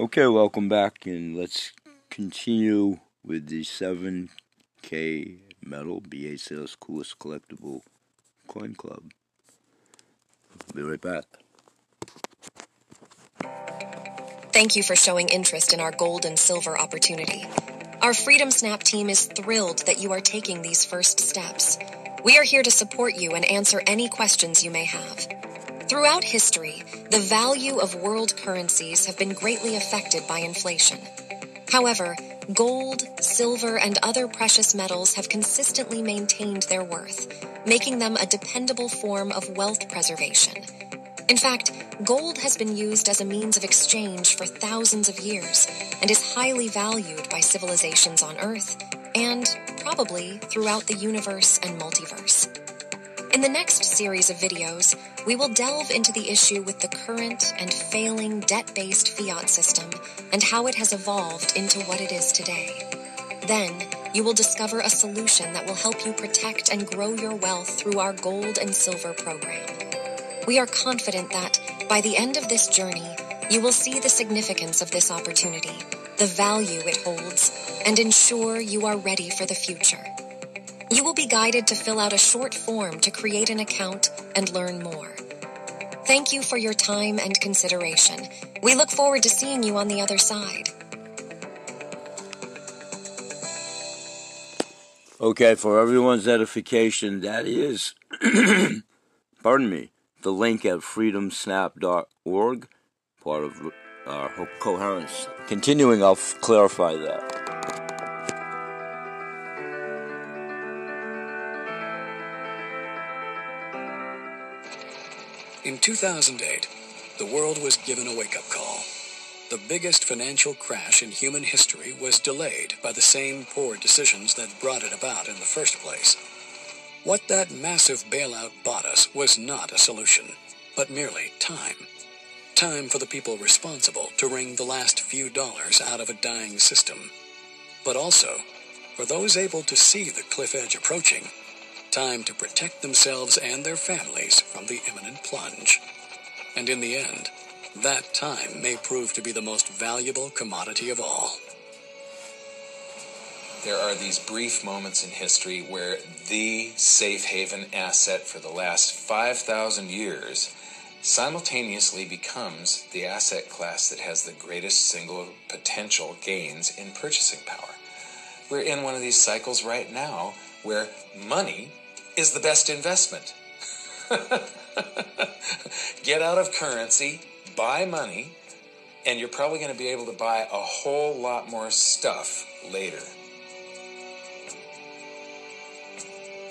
Okay, welcome back, and let's continue with the 7K Metal BH Sales Coolest Collectible Coin Club. Be right back. Thank you for showing interest in our gold and silver opportunity. Our Freedom Snap team is thrilled that you are taking these first steps. We are here to support you and answer any questions you may have. Throughout history, the value of world currencies have been greatly affected by inflation. However, gold, silver, and other precious metals have consistently maintained their worth, making them a dependable form of wealth preservation. In fact, gold has been used as a means of exchange for thousands of years and is highly valued by civilizations on Earth and probably throughout the universe and multiverse. In the next series of videos, we will delve into the issue with the current and failing debt based fiat system and how it has evolved into what it is today. Then, you will discover a solution that will help you protect and grow your wealth through our gold and silver program. We are confident that, by the end of this journey, you will see the significance of this opportunity, the value it holds, and ensure you are ready for the future. You will be guided to fill out a short form to create an account and learn more. Thank you for your time and consideration. We look forward to seeing you on the other side. Okay, for everyone's edification, that is, pardon me, the link at freedomsnap.org, part of uh, our coherence. Continuing, I'll clarify that. 2008, the world was given a wake up call. The biggest financial crash in human history was delayed by the same poor decisions that brought it about in the first place. What that massive bailout bought us was not a solution, but merely time. Time for the people responsible to wring the last few dollars out of a dying system. But also, for those able to see the cliff edge approaching, time to protect themselves and their families from the imminent plunge. And in the end, that time may prove to be the most valuable commodity of all. There are these brief moments in history where the safe haven asset for the last 5,000 years simultaneously becomes the asset class that has the greatest single potential gains in purchasing power. We're in one of these cycles right now where money is the best investment. Get out of currency, buy money, and you're probably going to be able to buy a whole lot more stuff later.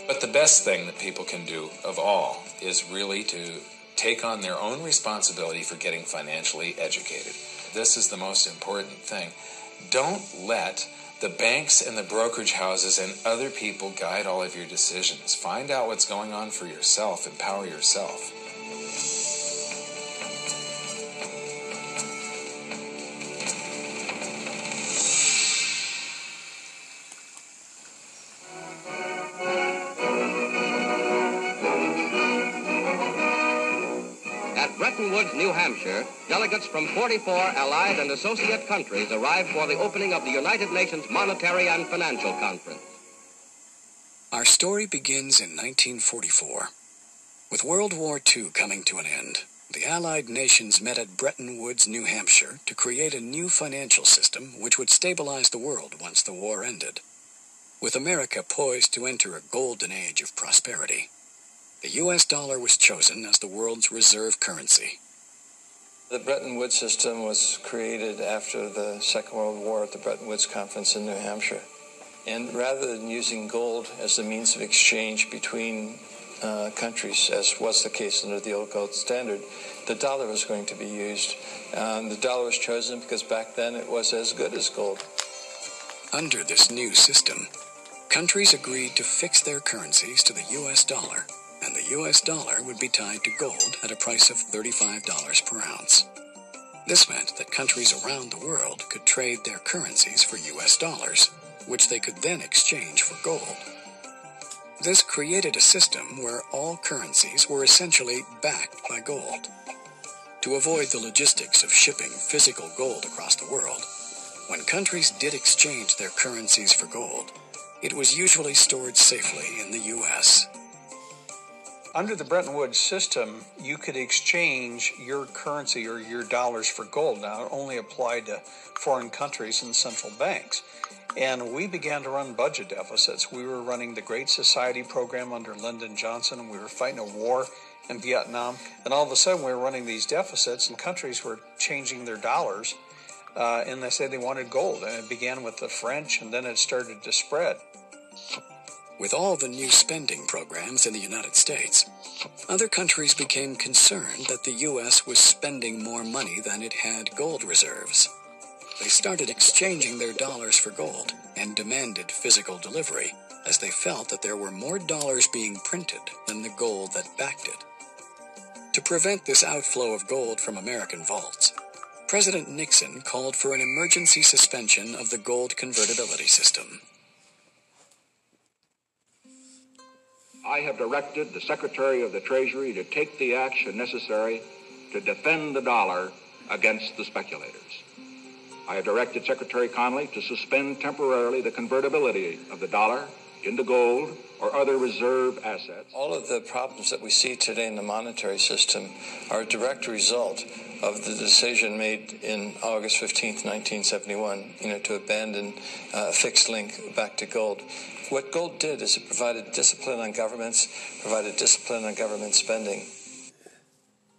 But the best thing that people can do of all is really to take on their own responsibility for getting financially educated. This is the most important thing. Don't let the banks and the brokerage houses and other people guide all of your decisions. Find out what's going on for yourself, empower yourself. Delegates from 44 allied and associate countries arrived for the opening of the United Nations Monetary and Financial Conference. Our story begins in 1944. With World War II coming to an end, the Allied nations met at Bretton Woods, New Hampshire to create a new financial system which would stabilize the world once the war ended. With America poised to enter a golden age of prosperity, the U.S. dollar was chosen as the world's reserve currency. The Bretton Woods system was created after the Second World War at the Bretton Woods Conference in New Hampshire. And rather than using gold as the means of exchange between uh, countries, as was the case under the old gold standard, the dollar was going to be used. Um, the dollar was chosen because back then it was as good as gold. Under this new system, countries agreed to fix their currencies to the U.S. dollar, and the U.S. dollar would be tied to gold at a price of $35 per ounce. This meant that countries around the world could trade their currencies for U.S. dollars, which they could then exchange for gold. This created a system where all currencies were essentially backed by gold. To avoid the logistics of shipping physical gold across the world, when countries did exchange their currencies for gold, it was usually stored safely in the U.S. Under the Bretton Woods system, you could exchange your currency or your dollars for gold. Now, it only applied to foreign countries and central banks. And we began to run budget deficits. We were running the Great Society program under Lyndon Johnson, we were fighting a war in Vietnam. And all of a sudden, we were running these deficits, and countries were changing their dollars. Uh, and they said they wanted gold. And it began with the French, and then it started to spread. With all the new spending programs in the United States, other countries became concerned that the U.S. was spending more money than it had gold reserves. They started exchanging their dollars for gold and demanded physical delivery, as they felt that there were more dollars being printed than the gold that backed it. To prevent this outflow of gold from American vaults, President Nixon called for an emergency suspension of the gold convertibility system. I have directed the Secretary of the Treasury to take the action necessary to defend the dollar against the speculators. I have directed Secretary Connally to suspend temporarily the convertibility of the dollar into gold or other reserve assets. All of the problems that we see today in the monetary system are a direct result of the decision made in August 15, 1971, you know, to abandon uh, fixed link back to gold. What gold did is it provided discipline on governments, provided discipline on government spending.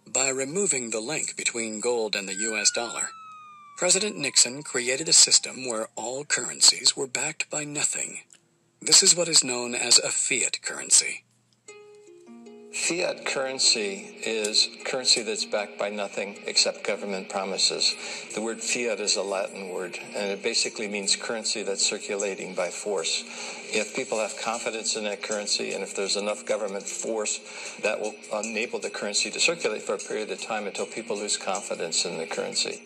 By removing the link between gold and the US dollar, President Nixon created a system where all currencies were backed by nothing. This is what is known as a fiat currency. Fiat currency is currency that's backed by nothing except government promises. The word fiat is a Latin word, and it basically means currency that's circulating by force. If people have confidence in that currency, and if there's enough government force, that will enable the currency to circulate for a period of time until people lose confidence in the currency.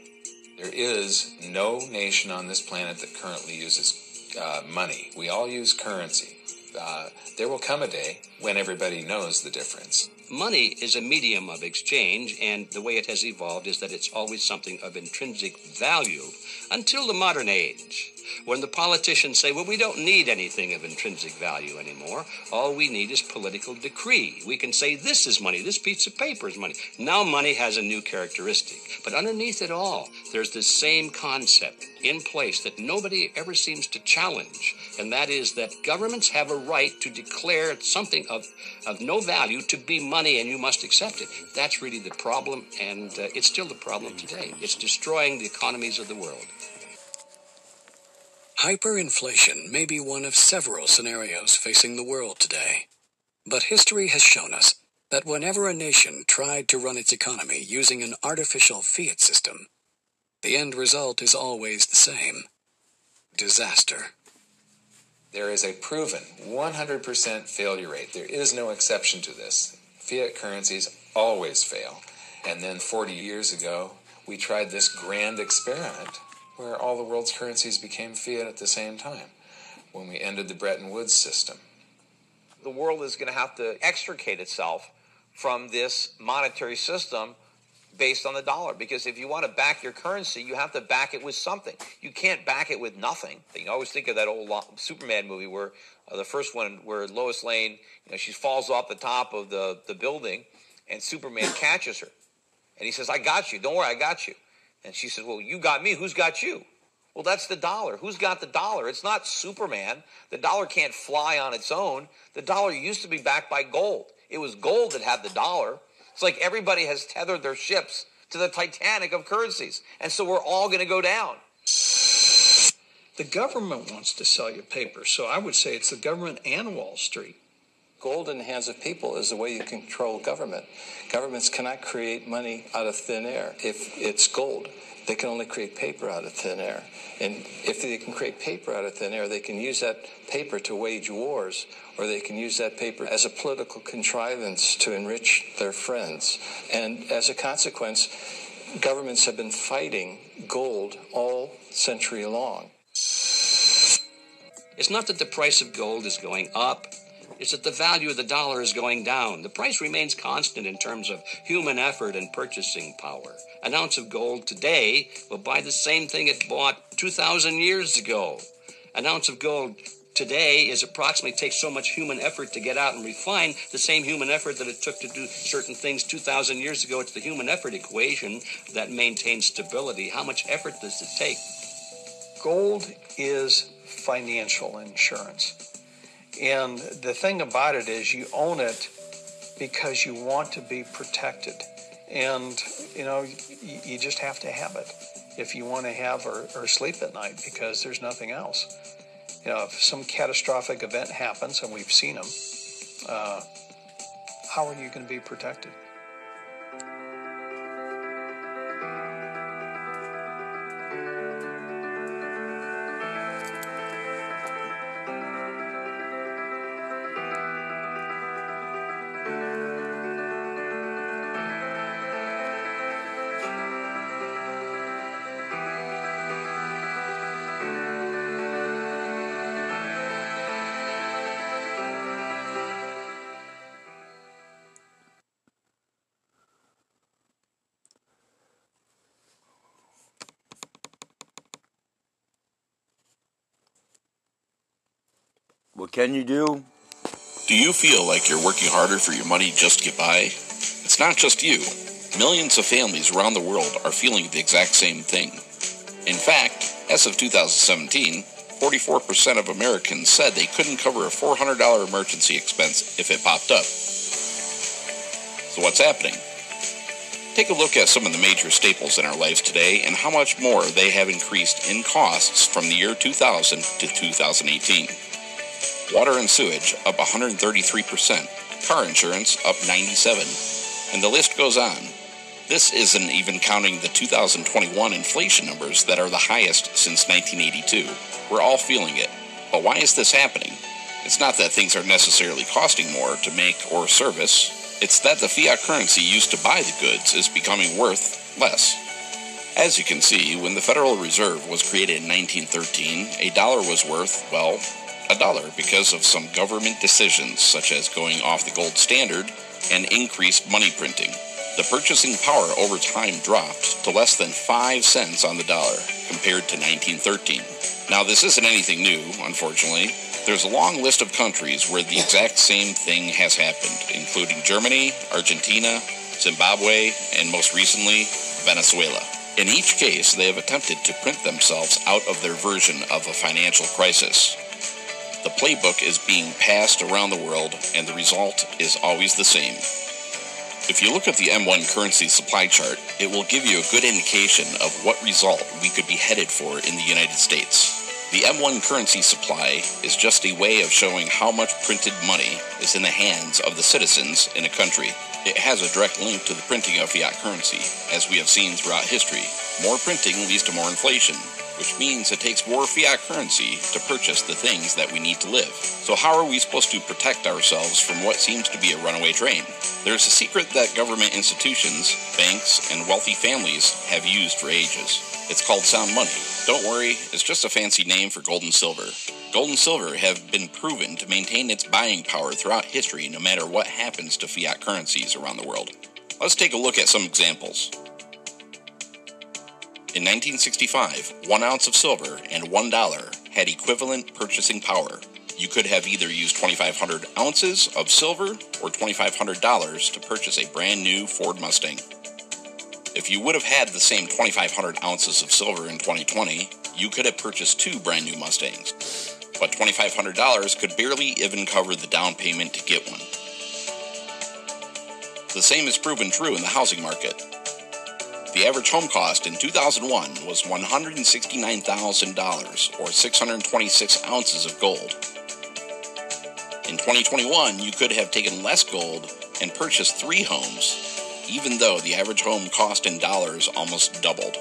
There is no nation on this planet that currently uses uh, money. We all use currency uh, there will come a day when everybody knows the difference. Money is a medium of exchange, and the way it has evolved is that it's always something of intrinsic value until the modern age when the politicians say, well, we don't need anything of intrinsic value anymore. All we need is political decree. We can say, this is money, this piece of paper is money. Now money has a new characteristic. But underneath it all, there's this same concept in place that nobody ever seems to challenge, and that is that governments have a right to declare something of, of no value to be money and you must accept it. That's really the problem, and uh, it's still the problem today. It's destroying the economies of the world. Hyperinflation may be one of several scenarios facing the world today. But history has shown us that whenever a nation tried to run its economy using an artificial fiat system, the end result is always the same disaster. There is a proven 100% failure rate. There is no exception to this. Fiat currencies always fail. And then 40 years ago, we tried this grand experiment where all the world's currencies became fiat at the same time when we ended the Bretton Woods system. The world is going to have to extricate itself from this monetary system based on the dollar because if you want to back your currency you have to back it with something. You can't back it with nothing. You always think of that old superman movie where uh, the first one where lois lane you know she falls off the top of the, the building and superman catches her. And he says i got you. Don't worry i got you and she says, Well, you got me. Who's got you? Well, that's the dollar. Who's got the dollar? It's not Superman. The dollar can't fly on its own. The dollar used to be backed by gold. It was gold that had the dollar. It's like everybody has tethered their ships to the Titanic of currencies. And so we're all going to go down. The government wants to sell you paper. So I would say it's the government and Wall Street. Gold in the hands of people is the way you control government. Governments cannot create money out of thin air if it's gold. They can only create paper out of thin air. And if they can create paper out of thin air, they can use that paper to wage wars, or they can use that paper as a political contrivance to enrich their friends. And as a consequence, governments have been fighting gold all century long. It's not that the price of gold is going up is that the value of the dollar is going down. The price remains constant in terms of human effort and purchasing power. An ounce of gold today will buy the same thing it bought 2,000 years ago. An ounce of gold today is approximately takes so much human effort to get out and refine the same human effort that it took to do certain things 2,000 years ago. It's the human effort equation that maintains stability. How much effort does it take? Gold is financial insurance. And the thing about it is you own it because you want to be protected. And, you know, you, just have to have it if you want to have or, or sleep at night because there's nothing else you know, if some catastrophic event happens, and we've seen them, uh, how are you going to be protected? Can you do? Do you feel like you're working harder for your money just to get by? It's not just you. Millions of families around the world are feeling the exact same thing. In fact, as of 2017, 44% of Americans said they couldn't cover a $400 emergency expense if it popped up. So what's happening? Take a look at some of the major staples in our lives today and how much more they have increased in costs from the year 2000 to 2018. Water and sewage up 133%, car insurance up 97, and the list goes on. This isn't even counting the 2021 inflation numbers that are the highest since 1982. We're all feeling it. But why is this happening? It's not that things are necessarily costing more to make or service. It's that the fiat currency used to buy the goods is becoming worth less. As you can see, when the Federal Reserve was created in 1913, a dollar was worth, well, a dollar because of some government decisions such as going off the gold standard and increased money printing. The purchasing power over time dropped to less than 5 cents on the dollar compared to 1913. Now, this isn't anything new, unfortunately. There's a long list of countries where the exact same thing has happened, including Germany, Argentina, Zimbabwe, and most recently, Venezuela. In each case, they have attempted to print themselves out of their version of a financial crisis. The playbook is being passed around the world, and the result is always the same. If you look at the M1 currency supply chart, it will give you a good indication of what result we could be headed for in the United States. The M1 currency supply is just a way of showing how much printed money is in the hands of the citizens in a country. It has a direct link to the printing of fiat currency, as we have seen throughout history. More printing leads to more inflation, which means it takes more fiat currency to purchase the things that we need to live. So, how are we supposed to protect ourselves from what seems to be a runaway train? There's a secret that government institutions, banks, and wealthy families have used for ages. It's called sound money. Don't worry, it's just a fancy name for gold and silver. Gold and silver have been proven to maintain its buying power throughout history no matter what happens to fiat currencies around the world. Let's take a look at some examples. In 1965, one ounce of silver and one dollar had equivalent purchasing power. You could have either used 2,500 ounces of silver or $2,500 to purchase a brand new Ford Mustang. If you would have had the same 2,500 ounces of silver in 2020, you could have purchased two brand new Mustangs. But $2,500 could barely even cover the down payment to get one. The same is proven true in the housing market. The average home cost in 2001 was $169,000 or 626 ounces of gold. In 2021, you could have taken less gold and purchased three homes, even though the average home cost in dollars almost doubled.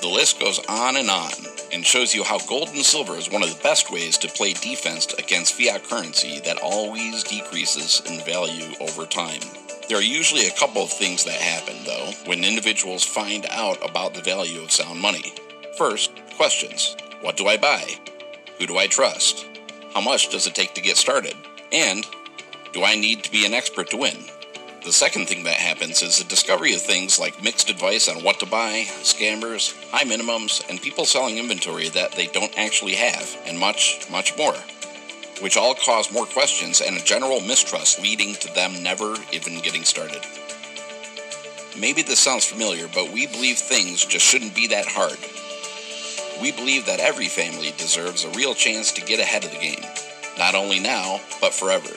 The list goes on and on and shows you how gold and silver is one of the best ways to play defense against fiat currency that always decreases in value over time. There are usually a couple of things that happen, though, when individuals find out about the value of sound money. First, questions What do I buy? Who do I trust? How much does it take to get started? And do I need to be an expert to win? The second thing that happens is the discovery of things like mixed advice on what to buy, scammers, high minimums, and people selling inventory that they don't actually have, and much, much more. Which all cause more questions and a general mistrust leading to them never even getting started. Maybe this sounds familiar, but we believe things just shouldn't be that hard. We believe that every family deserves a real chance to get ahead of the game, not only now, but forever.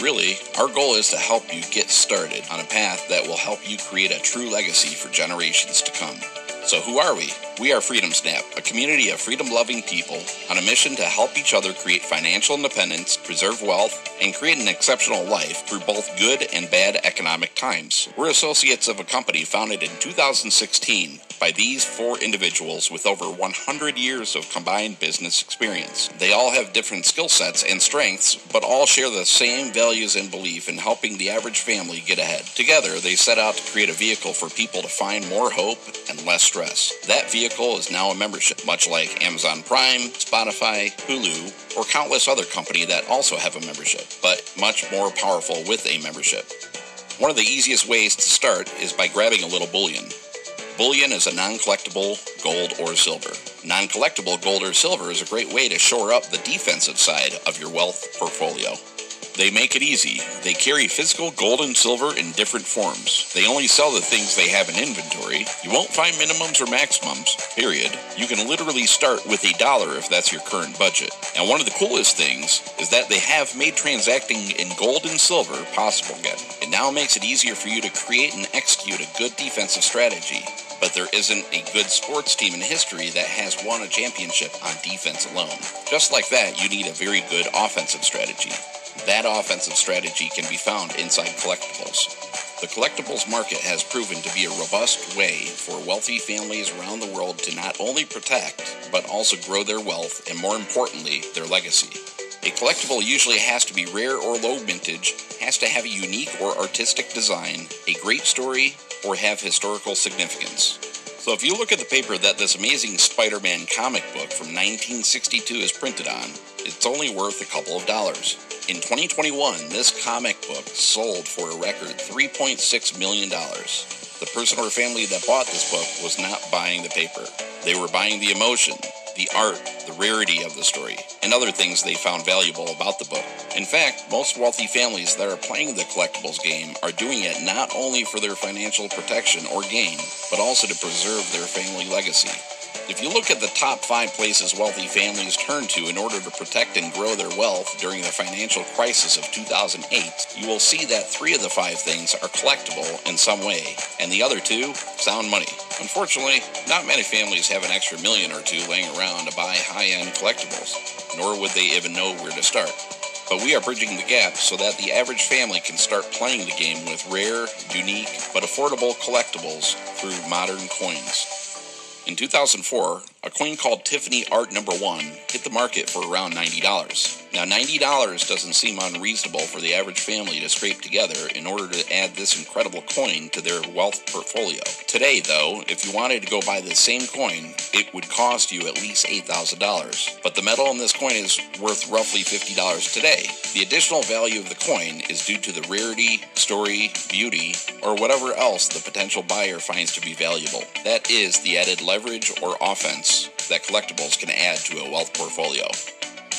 Really, our goal is to help you get started on a path that will help you create a true legacy for generations to come. So, who are we? We are Freedom Snap, a community of freedom loving people on a mission to help each other create financial independence, preserve wealth, and create an exceptional life through both good and bad economic times. We're associates of a company founded in 2016 by these four individuals with over 100 years of combined business experience. They all have different skill sets and strengths, but all share the same values and belief in helping the average family get ahead. Together, they set out to create a vehicle for people to find more hope and less stress. That vehicle is now a membership, much like Amazon Prime, Spotify, Hulu, or countless other companies that also have a membership, but much more powerful with a membership. One of the easiest ways to start is by grabbing a little bullion. Bullion is a non collectible gold or silver. Non collectible gold or silver is a great way to shore up the defensive side of your wealth portfolio. They make it easy. They carry physical gold and silver in different forms. They only sell the things they have in inventory. You won't find minimums or maximums, period. You can literally start with a dollar if that's your current budget. And one of the coolest things is that they have made transacting in gold and silver possible again. It now makes it easier for you to create and execute a good defensive strategy but there isn't a good sports team in history that has won a championship on defense alone. Just like that, you need a very good offensive strategy. That offensive strategy can be found inside collectibles. The collectibles market has proven to be a robust way for wealthy families around the world to not only protect, but also grow their wealth and, more importantly, their legacy. A collectible usually has to be rare or low vintage, has to have a unique or artistic design, a great story, or have historical significance. So if you look at the paper that this amazing Spider-Man comic book from 1962 is printed on, it's only worth a couple of dollars. In 2021, this comic book sold for a record $3.6 million. The person or family that bought this book was not buying the paper. They were buying the emotion, the art, the rarity of the story, and other things they found valuable about the book. In fact, most wealthy families that are playing the collectibles game are doing it not only for their financial protection or gain, but also to preserve their family legacy. If you look at the top five places wealthy families turn to in order to protect and grow their wealth during the financial crisis of 2008, you will see that three of the five things are collectible in some way, and the other two, sound money. Unfortunately, not many families have an extra million or two laying around to buy high-end collectibles, nor would they even know where to start. But we are bridging the gap so that the average family can start playing the game with rare, unique, but affordable collectibles through modern coins. In 2004, a coin called Tiffany Art Number 1 hit the market for around $90. Now, $90 doesn't seem unreasonable for the average family to scrape together in order to add this incredible coin to their wealth portfolio. Today, though, if you wanted to go buy the same coin, it would cost you at least $8,000. But the metal in this coin is worth roughly $50 today. The additional value of the coin is due to the rarity, story, beauty, or whatever else the potential buyer finds to be valuable. That is the added leverage or offense that collectibles can add to a wealth portfolio.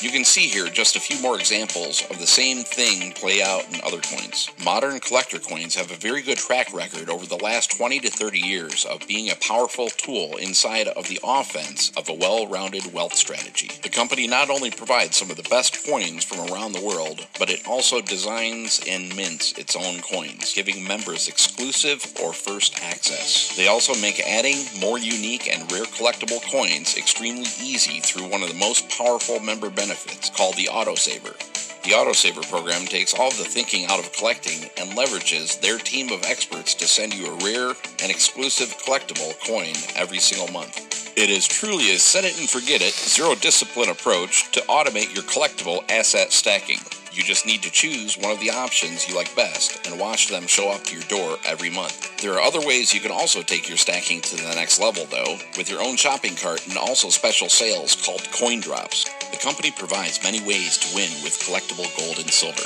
You can see here just a few more examples of the same thing play out in other coins. Modern collector coins have a very good track record over the last 20 to 30 years of being a powerful tool inside of the offense of a well-rounded wealth strategy. The company not only provides some of the best coins from around the world, but it also designs and mints its own coins, giving members exclusive or first access. They also make adding more unique and rare collectible coins extremely easy through one of the most powerful member benefits benefits called the Autosaver. The Autosaver program takes all the thinking out of collecting and leverages their team of experts to send you a rare and exclusive collectible coin every single month. It is truly a set it and forget it, zero discipline approach to automate your collectible asset stacking. You just need to choose one of the options you like best and watch them show up to your door every month. There are other ways you can also take your stacking to the next level, though, with your own shopping cart and also special sales called coin drops. The company provides many ways to win with collectible gold and silver.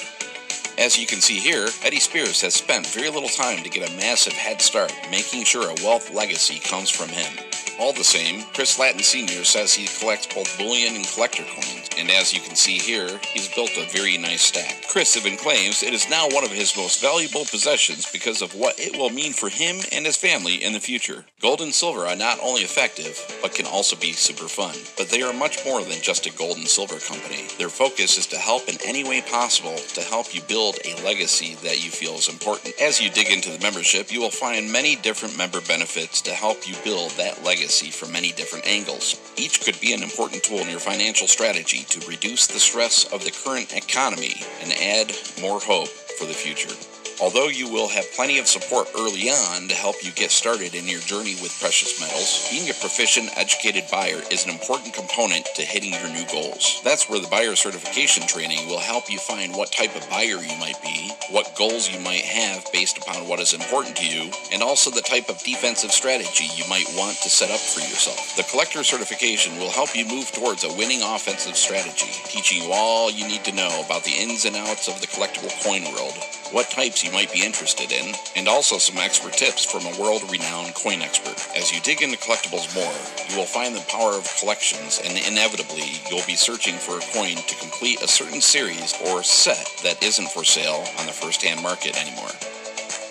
As you can see here, Eddie Spears has spent very little time to get a massive head start, making sure a wealth legacy comes from him. All the same, Chris Latin Sr. says he collects both bullion and collector coins, and as you can see here, he's built a very nice stack. Chris even claims it is now one of his most valuable possessions because of what it will mean for him and his family in the future. Gold and silver are not only effective, but can also be super fun. But they are much more than just a gold and silver company. Their focus is to help in any way possible to help you build a legacy that you feel is important. As you dig into the membership, you will find many different member benefits to help you build that legacy from many different angles. Each could be an important tool in your financial strategy to reduce the stress of the current economy and add more hope for the future. Although you will have plenty of support early on to help you get started in your journey with precious metals, being a proficient, educated buyer is an important component to hitting your new goals. That's where the buyer certification training will help you find what type of buyer you might be, what goals you might have based upon what is important to you, and also the type of defensive strategy you might want to set up for yourself. The collector certification will help you move towards a winning offensive strategy, teaching you all you need to know about the ins and outs of the collectible coin world, what types you might be interested in, and also some expert tips from a world renowned coin expert. As you dig into collectibles more, you will find the power of collections, and inevitably, you'll be searching for a coin to complete a certain series or set that isn't for sale on the first hand market anymore.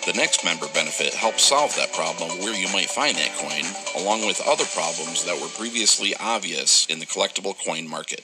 The next member benefit helps solve that problem where you might find that coin, along with other problems that were previously obvious in the collectible coin market.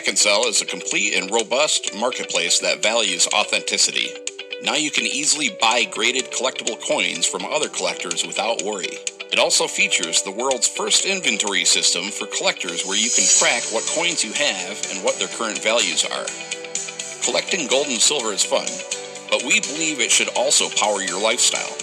Stack and Sell is a complete and robust marketplace that values authenticity. Now you can easily buy graded collectible coins from other collectors without worry. It also features the world's first inventory system for collectors where you can track what coins you have and what their current values are. Collecting gold and silver is fun, but we believe it should also power your lifestyle.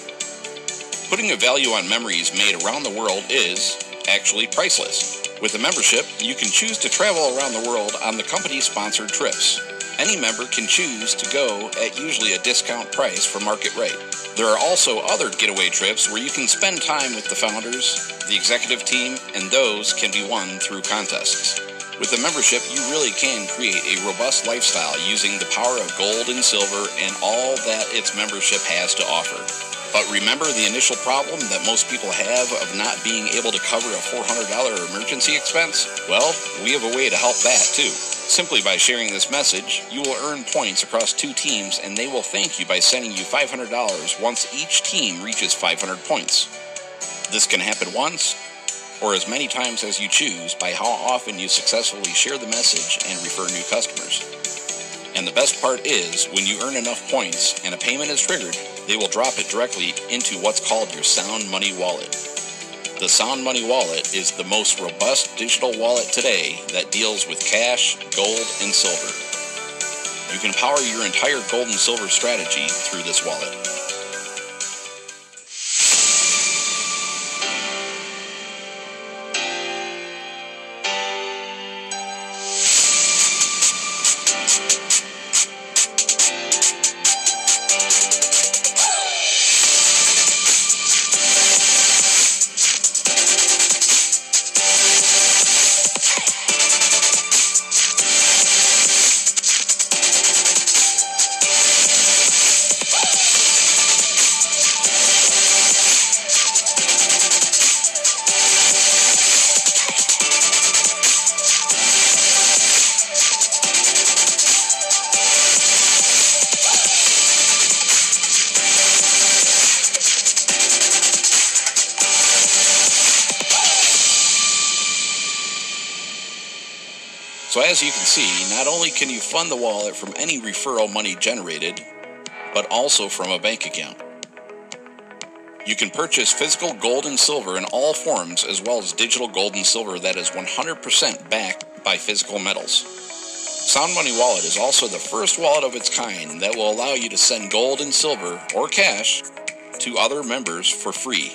Putting a value on memories made around the world is actually priceless. With a membership, you can choose to travel around the world on the company sponsored trips. Any member can choose to go at usually a discount price for market rate. There are also other getaway trips where you can spend time with the founders, the executive team, and those can be won through contests. With a membership, you really can create a robust lifestyle using the power of gold and silver and all that its membership has to offer. But remember the initial problem that most people have of not being able to cover a $400 emergency expense? Well, we have a way to help that too. Simply by sharing this message, you will earn points across two teams and they will thank you by sending you $500 once each team reaches 500 points. This can happen once or as many times as you choose by how often you successfully share the message and refer new customers. And the best part is, when you earn enough points and a payment is triggered, they will drop it directly into what's called your Sound Money Wallet. The Sound Money Wallet is the most robust digital wallet today that deals with cash, gold, and silver. You can power your entire gold and silver strategy through this wallet. So as you can see, not only can you fund the wallet from any referral money generated, but also from a bank account. You can purchase physical gold and silver in all forms as well as digital gold and silver that is 100% backed by physical metals. Sound Money Wallet is also the first wallet of its kind that will allow you to send gold and silver or cash to other members for free.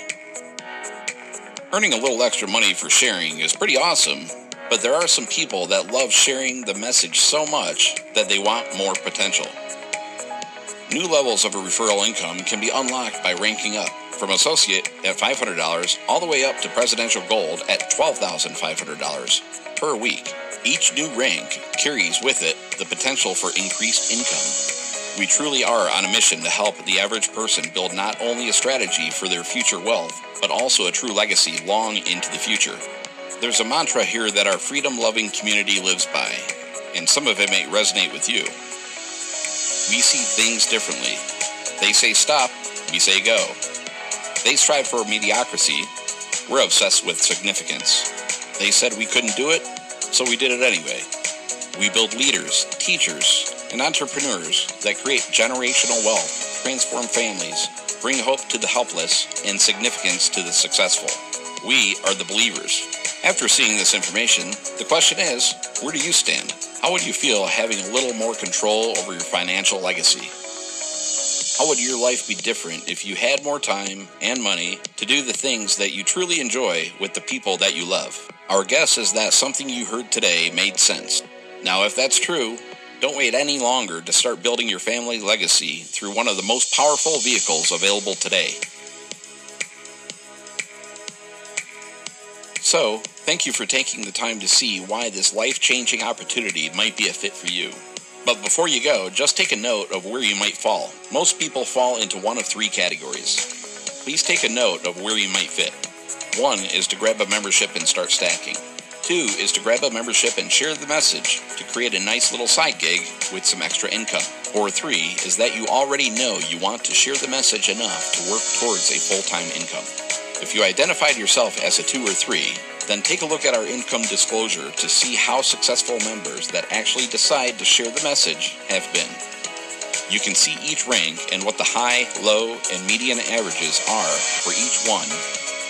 Earning a little extra money for sharing is pretty awesome, but there are some people that love sharing the message so much that they want more potential. New levels of a referral income can be unlocked by ranking up from associate at $500 all the way up to presidential gold at $12,500 per week. Each new rank carries with it the potential for increased income. We truly are on a mission to help the average person build not only a strategy for their future wealth, but also a true legacy long into the future. There's a mantra here that our freedom loving community lives by, and some of it may resonate with you. We see things differently. They say stop, we say go. They strive for mediocrity. We're obsessed with significance. They said we couldn't do it, so we did it anyway. We build leaders, teachers, and entrepreneurs that create generational wealth, transform families, bring hope to the helpless, and significance to the successful. We are the believers. After seeing this information, the question is, where do you stand? How would you feel having a little more control over your financial legacy? How would your life be different if you had more time and money to do the things that you truly enjoy with the people that you love? Our guess is that something you heard today made sense. Now, if that's true, don't wait any longer to start building your family legacy through one of the most powerful vehicles available today. So, thank you for taking the time to see why this life changing opportunity might be a fit for you. But before you go, just take a note of where you might fall. Most people fall into one of three categories. Please take a note of where you might fit. One is to grab a membership and start stacking. Two is to grab a membership and share the message to create a nice little side gig with some extra income. Or three is that you already know you want to share the message enough to work towards a full time income. If you identified yourself as a two or three, then take a look at our income disclosure to see how successful members that actually decide to share the message have been. You can see each rank and what the high, low, and median averages are for each one,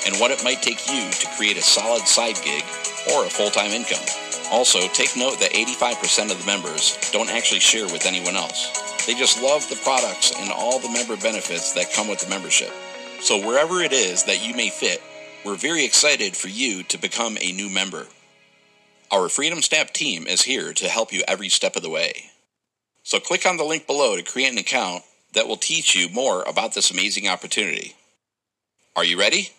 and what it might take you to create a solid side gig or a full time income. Also, take note that 85% of the members don't actually share with anyone else. They just love the products and all the member benefits that come with the membership. So, wherever it is that you may fit, we're very excited for you to become a new member. Our Freedom Snap team is here to help you every step of the way. So click on the link below to create an account that will teach you more about this amazing opportunity. Are you ready?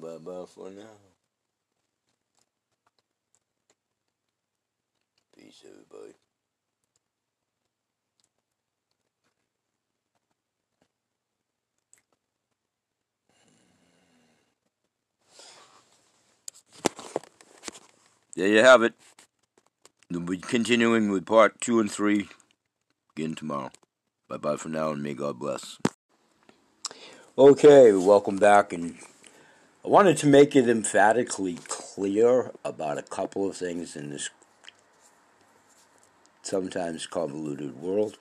Bye bye for now. Peace, everybody. There you have it. We'll be continuing with part two and three again tomorrow. Bye bye for now, and may God bless. Okay, welcome back, and I wanted to make it emphatically clear about a couple of things in this sometimes convoluted world.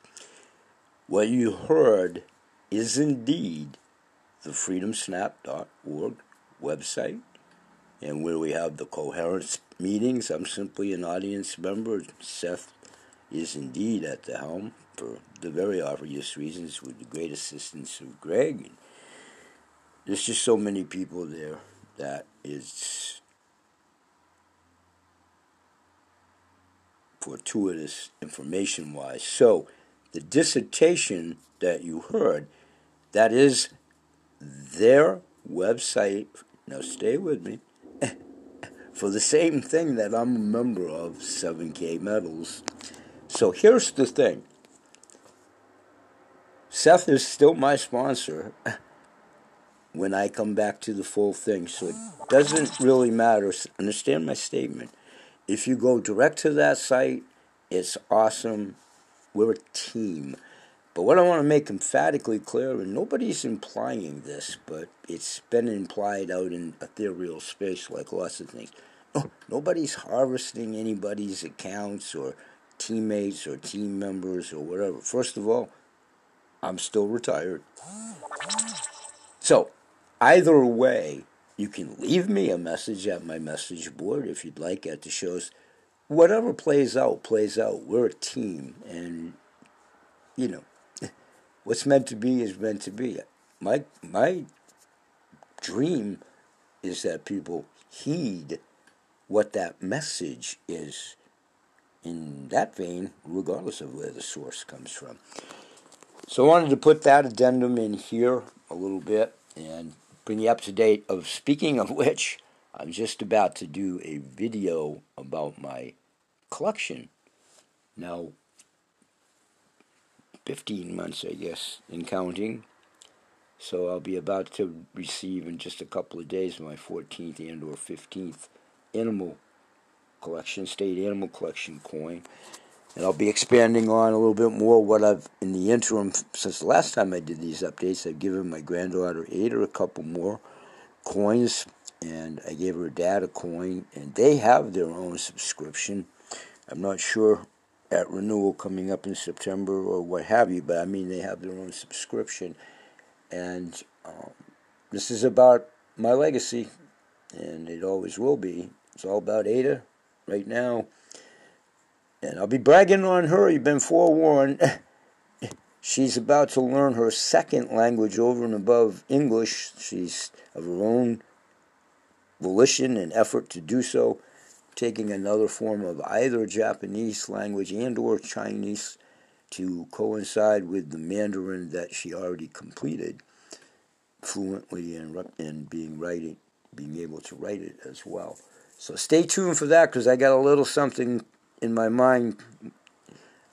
What you heard is indeed the freedomsnap.org website and where we have the coherence meetings. I'm simply an audience member. Seth is indeed at the helm for the very obvious reasons with the great assistance of Greg. There's just so many people there that is fortuitous information wise. So the dissertation that you heard, that is their website. Now stay with me for the same thing that I'm a member of, 7K Metals. So here's the thing Seth is still my sponsor when I come back to the full thing, so it doesn't really matter. Understand my statement. If you go direct to that site, it's awesome. We're a team. But what I want to make emphatically clear, and nobody's implying this, but it's been implied out in ethereal space like lots of things. No, nobody's harvesting anybody's accounts or teammates or team members or whatever. First of all, I'm still retired. So, either way, you can leave me a message at my message board if you'd like at the shows. Whatever plays out, plays out. We're a team, and you know, what's meant to be is meant to be. My my dream is that people heed what that message is in that vein, regardless of where the source comes from. So I wanted to put that addendum in here a little bit and bring you up to date. Of speaking of which, I'm just about to do a video about my collection. Now, 15 months, I guess, in counting. So I'll be about to receive in just a couple of days my 14th and or 15th animal collection, state animal collection coin. And I'll be expanding on a little bit more what I've, in the interim, since the last time I did these updates, I've given my granddaughter Ada a couple more coins, and I gave her dad a coin, and they have their own subscription. I'm not sure at renewal coming up in September or what have you, but I mean they have their own subscription, and um, this is about my legacy, and it always will be. It's all about Ada right now, and I'll be bragging on her. You've been forewarned. She's about to learn her second language over and above English. She's of her own volition and effort to do so taking another form of either Japanese language and or Chinese to coincide with the Mandarin that she already completed fluently and, and being writing, being able to write it as well. So stay tuned for that because I got a little something in my mind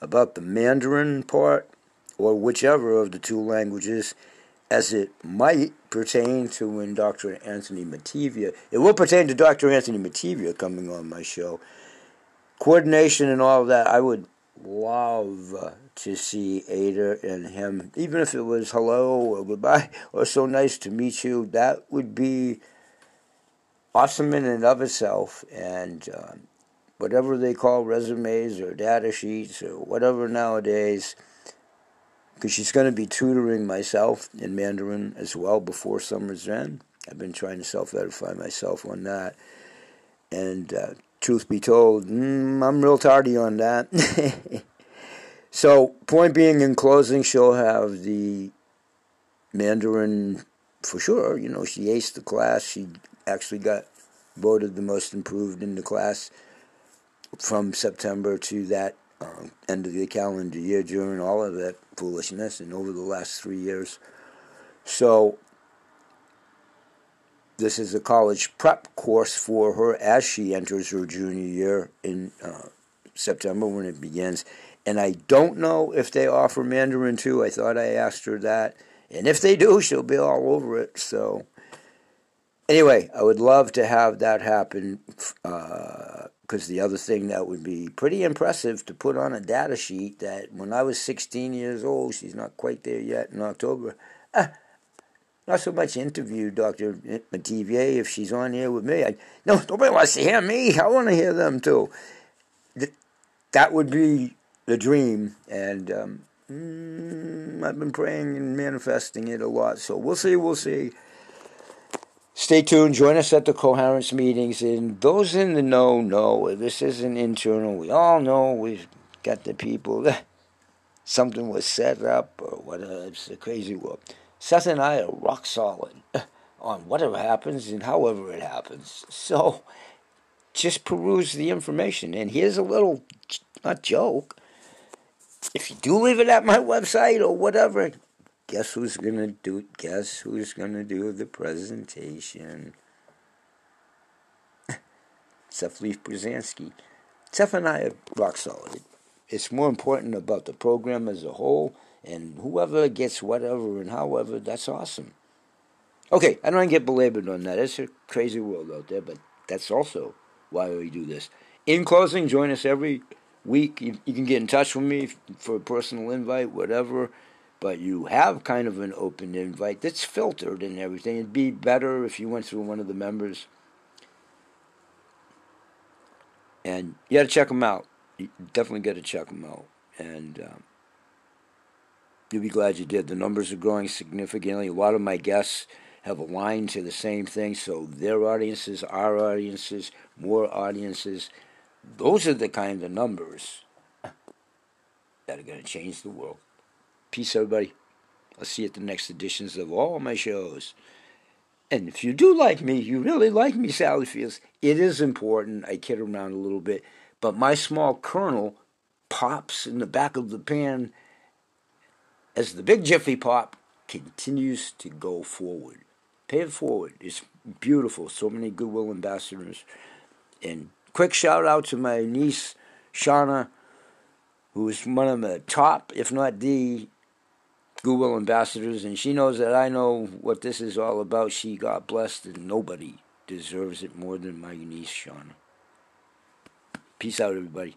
about the Mandarin part or whichever of the two languages as it might pertain to when Dr. Anthony Metivier, it will pertain to Dr. Anthony Metivier coming on my show. Coordination and all of that, I would love to see Ada and him, even if it was hello or goodbye or so nice to meet you. That would be awesome in and of itself. And uh, whatever they call resumes or data sheets or whatever nowadays because she's going to be tutoring myself in Mandarin as well before summer's end. I've been trying to self edify myself on that. And uh, truth be told, mm, I'm real tardy on that. so, point being, in closing, she'll have the Mandarin for sure. You know, she aced the class. She actually got voted the most improved in the class from September to that uh, end of the calendar year during all of that foolishness and over the last three years. So this is a college prep course for her as she enters her junior year in uh, September when it begins. And I don't know if they offer Mandarin too. I thought I asked her that. And if they do, she'll be all over it. So, anyway, I would love to have that happen because the other thing that would be pretty impressive to put on a data sheet that when I was 16 years old, she's not quite there yet in October. Uh, not so much interview Dr. Metivier if she's on here with me. I, no, nobody wants to hear me. I want to hear them too. That would be the dream, and um, mm, I've been praying and manifesting it a lot. So we'll see, we'll see. Stay tuned. Join us at the coherence meetings. And those in the know know this isn't internal. We all know we've got the people that something was set up or whatever. It's a crazy world. Seth and I are rock solid on whatever happens and however it happens. So just peruse the information. And here's a little, not joke. If you do leave it at my website or whatever, guess who's gonna do? Guess who's gonna do the presentation? Seth Leaf Brzezinski. Seth and I are rock solid. It's more important about the program as a whole and whoever gets whatever and however, that's awesome. Okay, I don't get belabored on that. It's a crazy world out there, but that's also why we do this. In closing, join us every week. You, you can get in touch with me for a personal invite, whatever, but you have kind of an open invite that's filtered and everything. It'd be better if you went through one of the members. And you got to check them out. You definitely got to check them out. And um, You'll be glad you did. The numbers are growing significantly. A lot of my guests have aligned to the same thing, so their audiences, our audiences, more audiences, those are the kind of numbers that are going to change the world. Peace, everybody. I'll see you at the next editions of all my shows. And if you do like me, you really like me, Sally Fields, it is important. I kid around a little bit, but my small kernel pops in the back of the pan as the big Jiffy Pop continues to go forward. Pay it forward. It's beautiful. So many goodwill ambassadors. And quick shout out to my niece, Shauna, who is one of the top, if not the, goodwill ambassadors. And she knows that I know what this is all about. She got blessed, and nobody deserves it more than my niece, Shauna. Peace out, everybody.